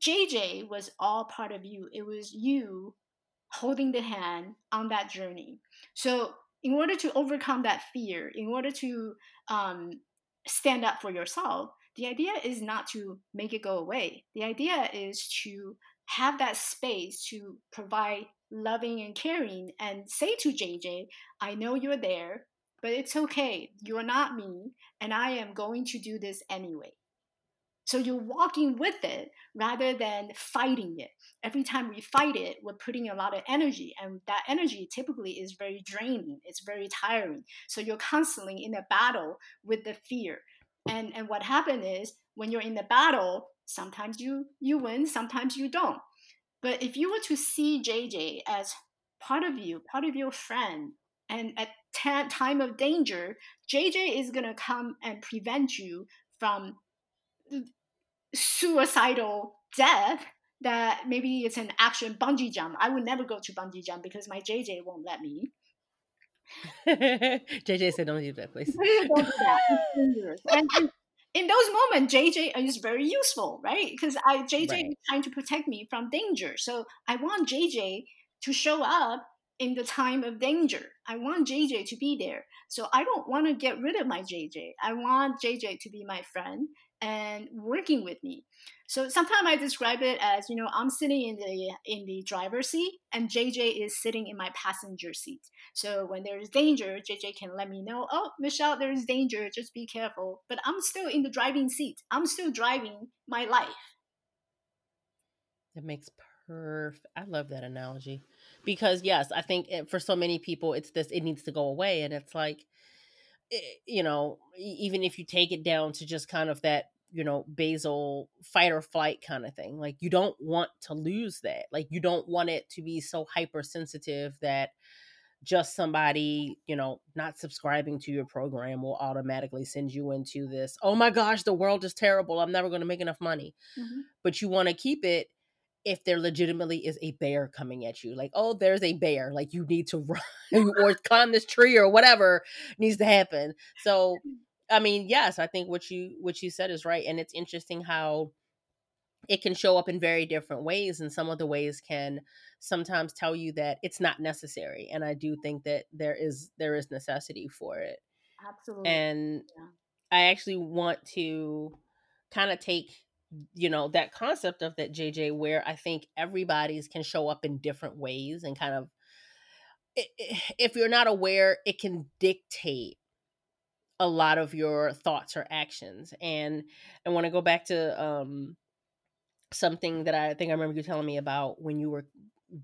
JJ was all part of you. It was you holding the hand on that journey. So, in order to overcome that fear, in order to um, stand up for yourself, the idea is not to make it go away. The idea is to have that space to provide loving and caring and say to JJ, I know you're there, but it's okay. You're not me, and I am going to do this anyway. So you're walking with it rather than fighting it. Every time we fight it, we're putting a lot of energy, and that energy typically is very draining. It's very tiring. So you're constantly in a battle with the fear. And and what happens is when you're in the battle, sometimes you you win, sometimes you don't. But if you were to see JJ as part of you, part of your friend, and at t- time of danger, JJ is gonna come and prevent you from suicidal death that maybe it's an action bungee jump. I would never go to bungee jump because my JJ won't let me. JJ said, "Don't do that, please." don't do that. And, and in those moments, JJ is very useful, right? Because I JJ right. is trying to protect me from danger. So I want JJ to show up in the time of danger. I want JJ to be there. So I don't want to get rid of my JJ. I want JJ to be my friend and working with me. So sometimes I describe it as, you know, I'm sitting in the in the driver's seat and JJ is sitting in my passenger seat. So when there's danger, JJ can let me know, oh, Michelle, there's danger, just be careful. But I'm still in the driving seat. I'm still driving my life. That makes perfect. I love that analogy because yes, I think for so many people, it's this. It needs to go away, and it's like, eh, you know, even if you take it down to just kind of that you know basal fight or flight kind of thing like you don't want to lose that like you don't want it to be so hypersensitive that just somebody you know not subscribing to your program will automatically send you into this oh my gosh the world is terrible i'm never going to make enough money mm-hmm. but you want to keep it if there legitimately is a bear coming at you like oh there's a bear like you need to run or climb this tree or whatever needs to happen so I mean, yes, I think what you what you said is right, and it's interesting how it can show up in very different ways, and some of the ways can sometimes tell you that it's not necessary. And I do think that there is there is necessity for it. Absolutely. And yeah. I actually want to kind of take you know that concept of that JJ where I think everybody's can show up in different ways and kind of if you're not aware, it can dictate a lot of your thoughts or actions. And I want to go back to um, something that I think I remember you telling me about when you were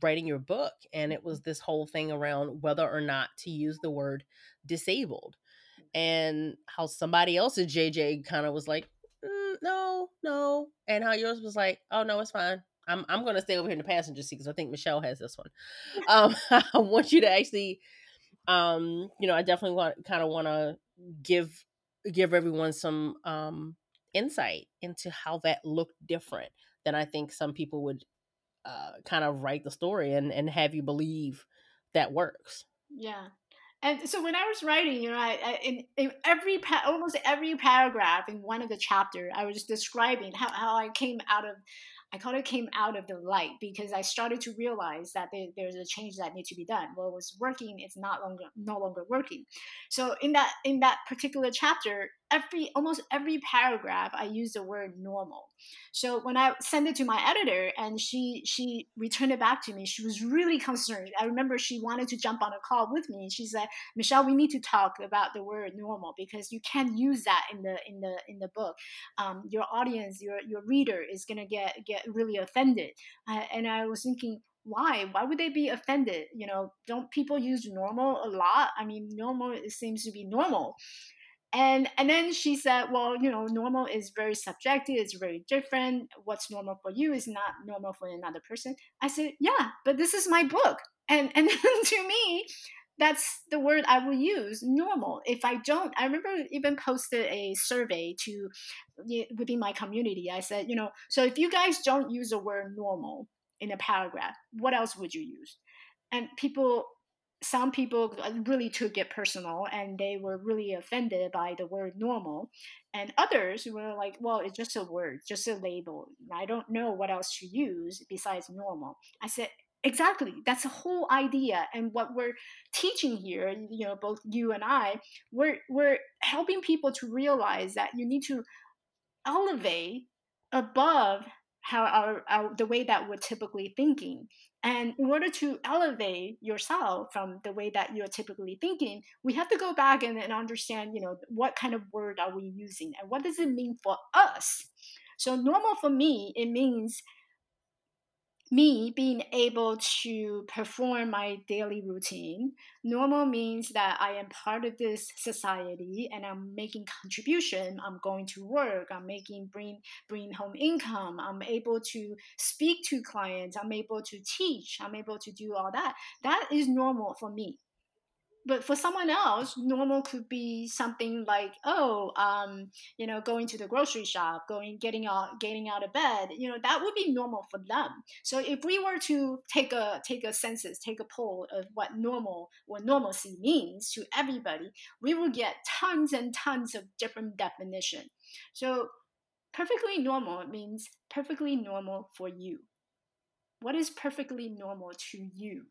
writing your book, and it was this whole thing around whether or not to use the word disabled, and how somebody else's JJ kind of was like, mm, no, no, and how yours was like, oh no, it's fine. I'm I'm gonna stay over here in the passenger seat because I think Michelle has this one. Um, I want you to actually, um, you know, I definitely want kind of want to give give everyone some um, insight into how that looked different than I think some people would uh, kind of write the story and and have you believe that works. Yeah. And so when I was writing, you know, I, I in, in, every almost every paragraph in one of the chapter, I was describing how, how I came out of I kind of came out of the light because I started to realize that there, there's a change that needs to be done. What was working is not longer no longer working. So in that in that particular chapter, every almost every paragraph I use the word normal. So when I sent it to my editor and she she returned it back to me, she was really concerned. I remember she wanted to jump on a call with me. She said, "Michelle, we need to talk about the word normal because you can't use that in the in the in the book. Um, your audience, your your reader is gonna get get really offended." Uh, and I was thinking, why why would they be offended you know don't people use normal a lot i mean normal it seems to be normal and and then she said well you know normal is very subjective it's very different. What's normal for you is not normal for another person. I said yeah but this is my book. And and to me that's the word i will use normal. If i don't i remember even posted a survey to within my community. I said you know so if you guys don't use the word normal in a paragraph what else would you use? And people some people uh, really took it personal and they were really offended by the word normal and others were like well it's just a word just a label i don't know what else to use besides normal. I said exactly that's the whole idea and what we're teaching here you know both you and i we're we're helping people to realize that you need to elevate above how our, our the way that we're typically thinking and in order to elevate yourself from the way that you're typically thinking, we have to go back and, and understand, you know, what kind of word are we using and what does it mean for us? So normal for me, it means me being able to perform my daily routine. Normal means that I am part of this society and I'm making contribution. I'm going to work. I'm making bring bring home income. I'm able to speak to clients. I'm able to teach. I'm able to do all that. That is normal for me but for someone else, normal could be something like, oh, um, you know, going to the grocery shop, going, getting out, getting out of bed. You know, that would be normal for them. So if we were to take a take a census, take a poll of what normal, what normalcy means to everybody, we will get tons and tons of different definition. So perfectly normal means perfectly normal for you. What is perfectly normal to you?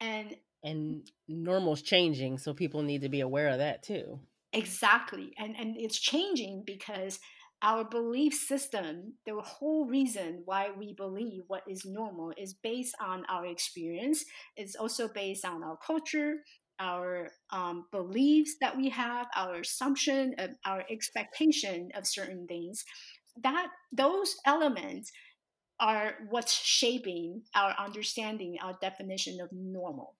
And and normal's changing so people need to be aware of that too. Exactly and and it's changing because our belief system the whole reason why we believe what is normal is based on our experience. It's also based on our culture our um, beliefs that we have our assumption of our expectation of certain things. That those elements are what's shaping our understanding our definition of normal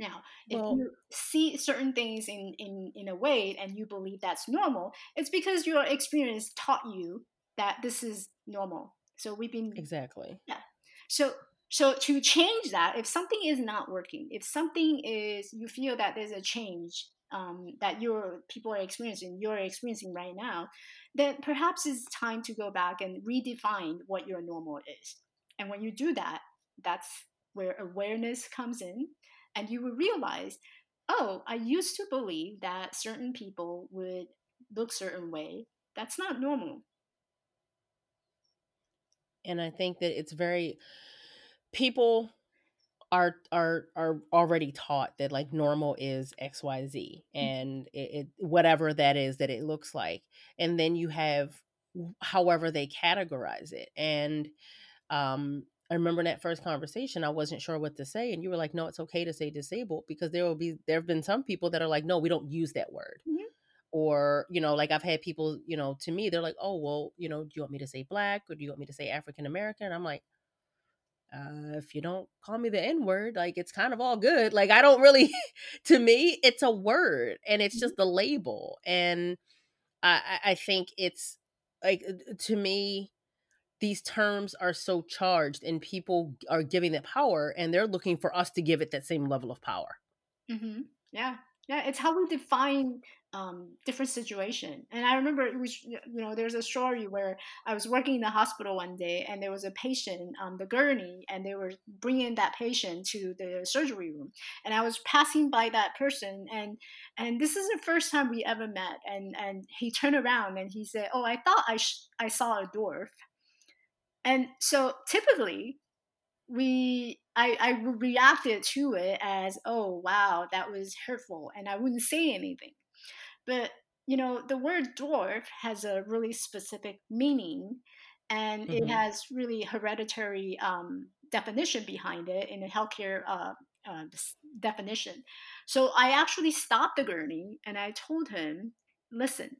now, if well, you see certain things in, in, in a way and you believe that's normal, it's because your experience taught you that this is normal. So we've been exactly yeah. So so to change that, if something is not working, if something is you feel that there's a change um, that your people are experiencing, you're experiencing right now, then perhaps it's time to go back and redefine what your normal is. And when you do that, that's where awareness comes in and you will realize oh i used to believe that certain people would look certain way that's not normal and i think that it's very people are are are already taught that like normal is xyz mm. and it, it whatever that is that it looks like and then you have however they categorize it and um I remember in that first conversation, I wasn't sure what to say, and you were like, "No, it's okay to say disabled because there will be there have been some people that are like, no, we don't use that word." Mm-hmm. Or, you know, like I've had people, you know, to me, they're like, oh, well, you know, do you want me to say black or do you want me to say African American? I'm like, uh, if you don't call me the N word, like it's kind of all good. Like I don't really, to me, it's a word and it's just mm-hmm. the label. And I, I think it's like, to me, these terms are so charged and people are giving it power and they're looking for us to give it that same level of power. Mm-hmm. yeah. Yeah it's how we define um, different situation. And i remember it was you know there's a story where i was working in the hospital one day and there was a patient on the gurney and they were bringing that patient to the surgery room. And i was passing by that person and and this is the first time we ever met and and he turned around and he said oh i thought i sh- i saw a dwarf and so typically we I, I reacted to it as oh wow that was hurtful and i wouldn't say anything but you know, the word dwarf has a really specific meaning and it hmm has really hereditary um, definition behind it in a healthcare uh, uh, definition. So I actually stopped the gurney and I told him, listen,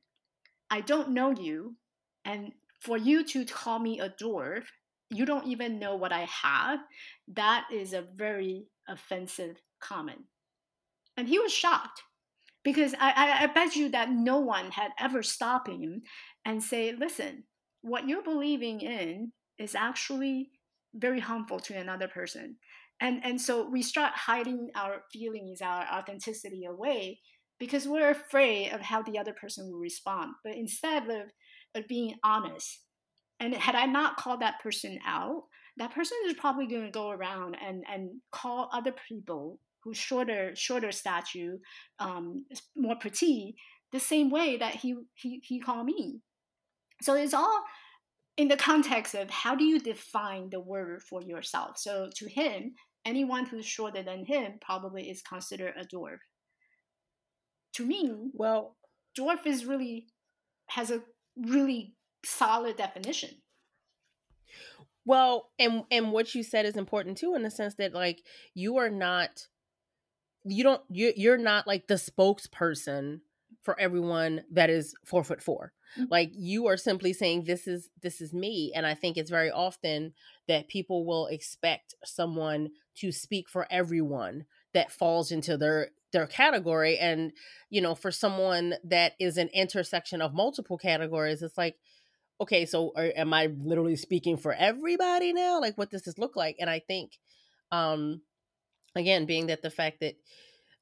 I don't know you. And for you to call me a dwarf, you don't even know what I have. That is a very offensive comment. And he was shocked because I, I, I bet you that no one had ever stopped him and say, listen, what you're believing in is actually very harmful to another person. And, and so we start hiding our feelings, our authenticity away because we're afraid of how the other person will respond. But instead of, of being honest, and had I not called that person out, that person is probably going to go around and, and call other people who's shorter shorter statue, um, more petite, the same way that he he he called me. So it's all in the context of how do you define the word for yourself. So to him, anyone who's shorter than him probably is considered a dwarf. To me, Well, dwarf is really has a really solid definition. well, and and what you said is important too, in the sense that like you are not, you don't, you you're not like the spokesperson for everyone that is four foot 4 Mhm. like you are simply saying this is this is me and i think it's very often that people will expect someone to speak for everyone that falls into their their category and you know for someone that is an intersection of multiple categories it's like okay so are, am i literally speaking for everybody now like what does this look like and i think um again being that the fact that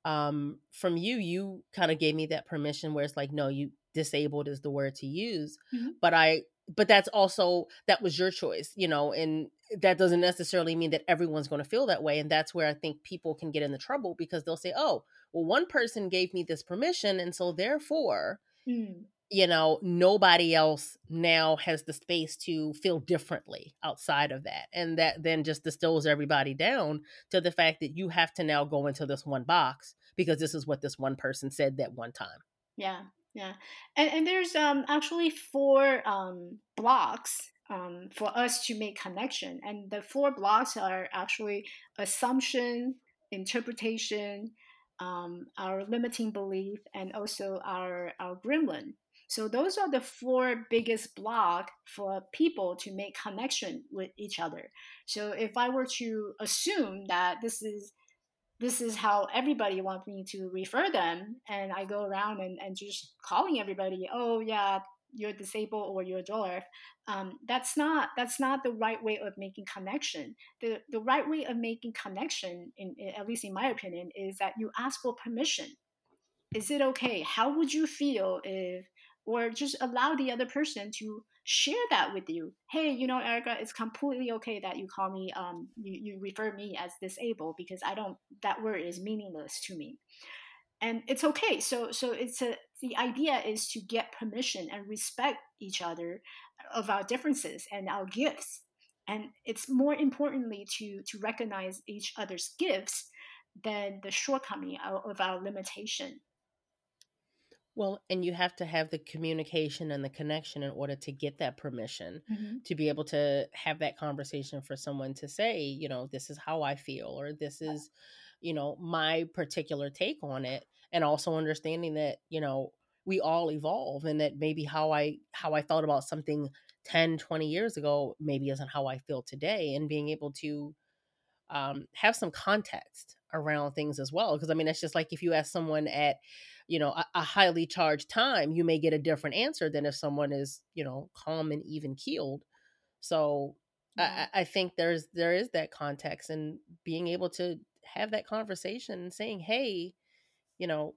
um from you you kind of gave me that permission where it's like no you disabled is the word to use Mhm. but i but that's also that was your choice you know and that doesn't necessarily mean that everyone's going to feel that way and that's where i think people can get into trouble because they'll say oh well one person gave me this permission and so therefore Mm. you know nobody else now has the space to feel differently outside of that and that then just distills everybody down to the fact that you have to now go into this one box because this is what this one person said that one time Yeah, yeah, and and there's um actually four um blocks um for us to make connection, and the four blocks are actually assumption, interpretation, um, our limiting belief, and also our our gremlin. So those are the four biggest block for people to make connection with each other. So if I were to assume that this is this is how everybody wants me to refer them and i go around and, and just calling everybody oh yeah you're disabled or you're a dwarf um, that's not that's not the right way of making connection. The the right way of making connection in, in at least in my opinion is that you ask for permission. Is it okay? How would you feel if or just allow the other person to share that with you? Hey you know erica it's completely okay that you call me um you, you refer me as disabled because i don't that word is meaningless to me. And it's okay. So so it's a the idea is to get permission and respect each other of our differences and our gifts. And it's more importantly to to recognize each other's gifts than the shortcoming of of our limitation. Well and you have to have the communication and the connection in order to get that permission hmm to be able to have that conversation for someone to say you know this is how i feel or this is you know my particular take on it and also understanding that you know we all evolve and that maybe how i how i felt about something 10 20 years ago maybe isn't how i feel today and being able to um, have some context around things as well because i mean it's just like if you ask someone at you know a, a highly charged time you may get a different answer than if someone is you know calm and even keeled. So I I think there's there is that context and being able to have that conversation and saying, hey, you know,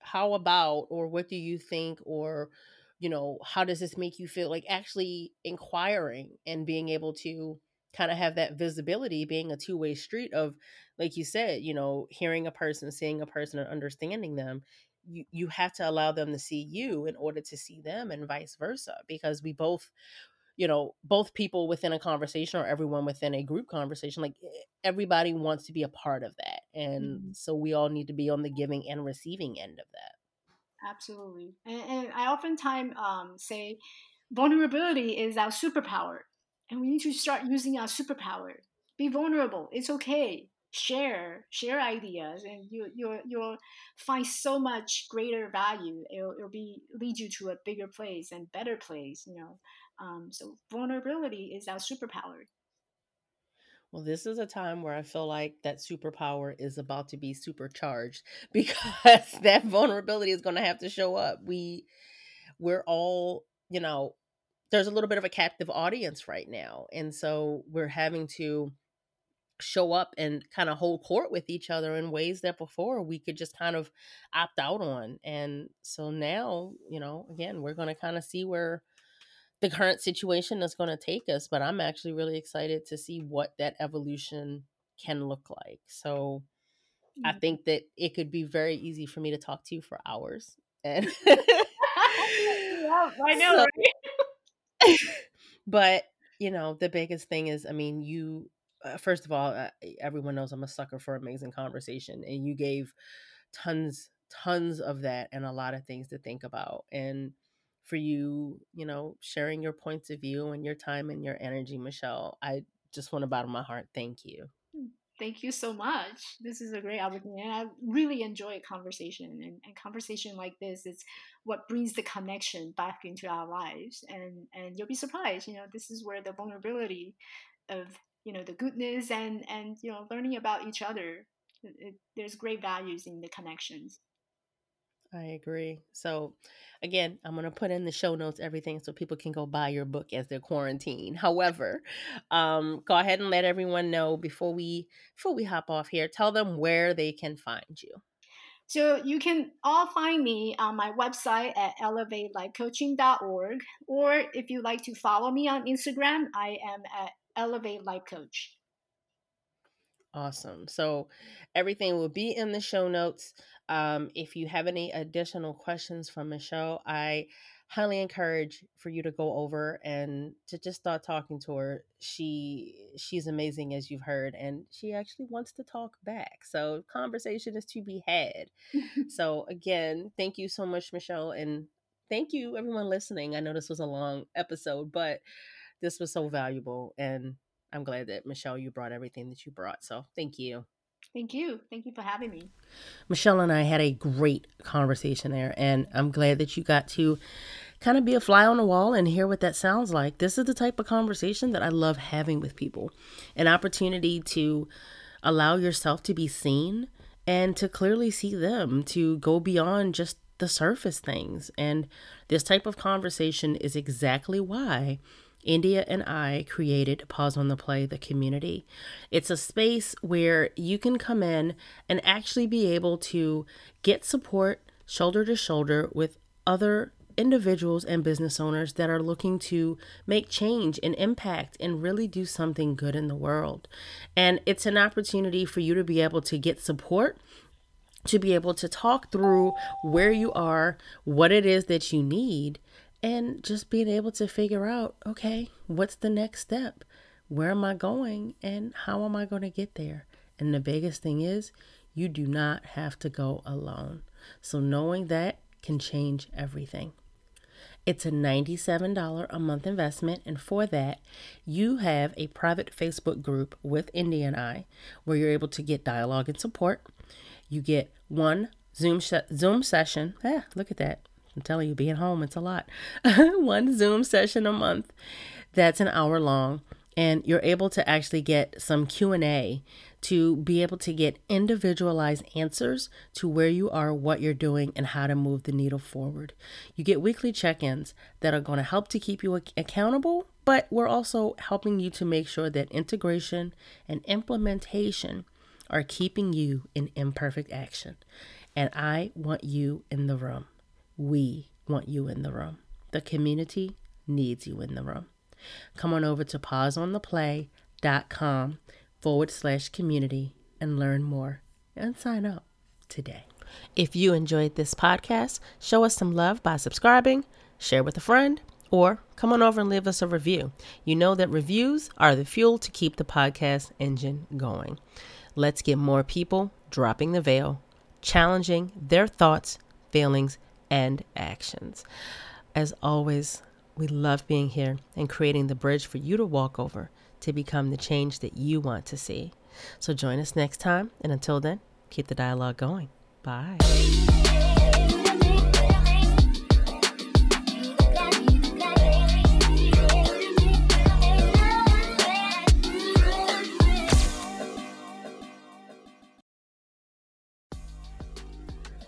how about or what do you think or you know, how does this make you feel? Like actually inquiring and being able to kind of have that visibility being a two-way street of like you said, you know, hearing a person, seeing a person and understanding them. You, you have to allow them to see you in order to see them and vice versa because we both you know both people within a conversation or everyone within a group conversation like everybody wants to be a part of that and Mhm. so we all need to be on the giving and receiving end of that absolutely. And, and I oftentimes um, say vulnerability is our superpower, and we need to start using our superpower. Be vulnerable. It's okay. Share, share ideas, and you you you'll find so much greater value. It'll, it'll be lead you to a bigger place and better place. You know, um, so vulnerability is our superpower. Well, this is a time where I feel like that superpower is about to be supercharged because that vulnerability is going to have to show up. We we're all, you know, there's a little bit of a captive audience right now. And so we're having to show up and kind of hold court with each other in ways that before we could just kind of opt out on. And so now, you know, again, we're going to kind of see where the current situation is going to take us, but I'm actually really excited to see what that evolution can look like. So I mm. think that it could be very easy for me to talk to you for hours. And yeah, I know, so, right? but you know, the biggest thing is, I mean, you uh, first of all, uh, everyone knows I'm a sucker for amazing conversation, and you gave tons, tons of that, and a lot of things to think about, and for you, you know, sharing your points of view and your time and your energy, Michelle. I just want to bottom my heart, thank you. Hmm, thank you so much. This is a great opportunity. And I really enjoy conversation. And, and conversation like this is what brings the connection back into our lives. And and you'll be surprised, you know, this is where the vulnerability of, you know, the goodness and and you know, learning about each other. It, there's great values in the connections. I agree. So, again, I'm going to put in the show notes everything so people can go buy your book as they're quarantined. However, um, go ahead and let everyone know before we before we hop off here. Tell them where they can find you. So you can all find me on my website at elevatelifecoaching.org, or if you'd like to follow me on Instagram, I am at Elevate Life Coach. Awesome. So everything will be in the show notes. Um, if you have any additional questions from Michelle, I highly encourage for you to go over and to just start talking to her. She she's amazing as you've heard and she actually wants to talk back. So conversation is to be had. so again, thank you so much Michelle and thank you everyone listening. I know this was a long episode, but this was so valuable and I'm glad that Michelle you brought everything that you brought. So thank you. Thank you. Thank you for having me. Michelle and I had a great conversation there, and I'm glad that you got to kind of be a fly on the wall and hear what that sounds like. This is the type of conversation that I love having with people an opportunity to allow yourself to be seen and to clearly see them, to go beyond just the surface things. And this type of conversation is exactly why India and I created Pause on the Play, the community. It's a space where you can come in and actually be able to get support shoulder to shoulder with other individuals and business owners that are looking to make change and impact and really do something good in the world. And it's an opportunity for you to be able to get support to be able to talk through where you are, what it is that you need, and just being able to figure out okay, what's the next step? Where am I going? And how am I going to get there? And the biggest thing is, you do not have to go alone. So, knowing that can change everything. It's a $97 a month investment, and for that, you have a private Facebook group with Indy and I where you're able to get dialogue and support. You get one Zoom sh- Zoom session. Ah, look at that. I'm telling you, being home, it's a lot. One Zoom session a month that's an hour long and you're able to actually get some q&a to be able to get individualized answers to where you are what you're doing and how to move the needle forward. You get weekly check-ins that are going to help to keep you accountable but we're also helping you to make sure that integration and implementation are keeping you in imperfect action. And i want you in the room we want you in the room. The community needs you in the room. Come on over to pauseontheplay.com forward slash community and learn more and sign up today. If you enjoyed this podcast, show us some love by subscribing, share with a friend, or come on over and leave us a review. You know that reviews are the fuel to keep the podcast engine going. Let's get more people dropping the veil, challenging their thoughts, feelings, and actions. As always, we love being here and creating the bridge for you to walk over to become the change that you want to see. So join us next time, and until then, keep the dialogue going. Bye.